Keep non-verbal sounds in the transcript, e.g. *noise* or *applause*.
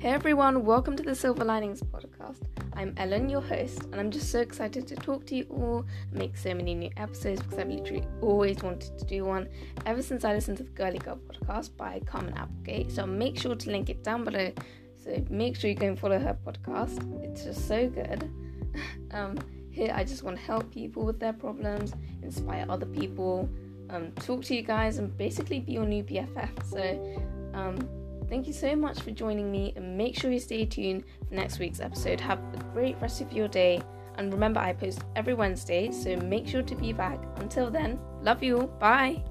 Hey everyone, welcome to the Silver Linings podcast. I'm Ellen, your host, and I'm just so excited to talk to you all make so many new episodes because I've literally always wanted to do one ever since I listened to the Girly Girl podcast by Carmen Applegate. So make sure to link it down below. So make sure you go and follow her podcast. It's just so good. *laughs* um, here I just want to help people with their problems, inspire other people, um, talk to you guys, and basically be your new BFF. So um, Thank you so much for joining me and make sure you stay tuned for next week's episode. Have a great rest of your day. And remember, I post every Wednesday, so make sure to be back. Until then, love you. All. Bye.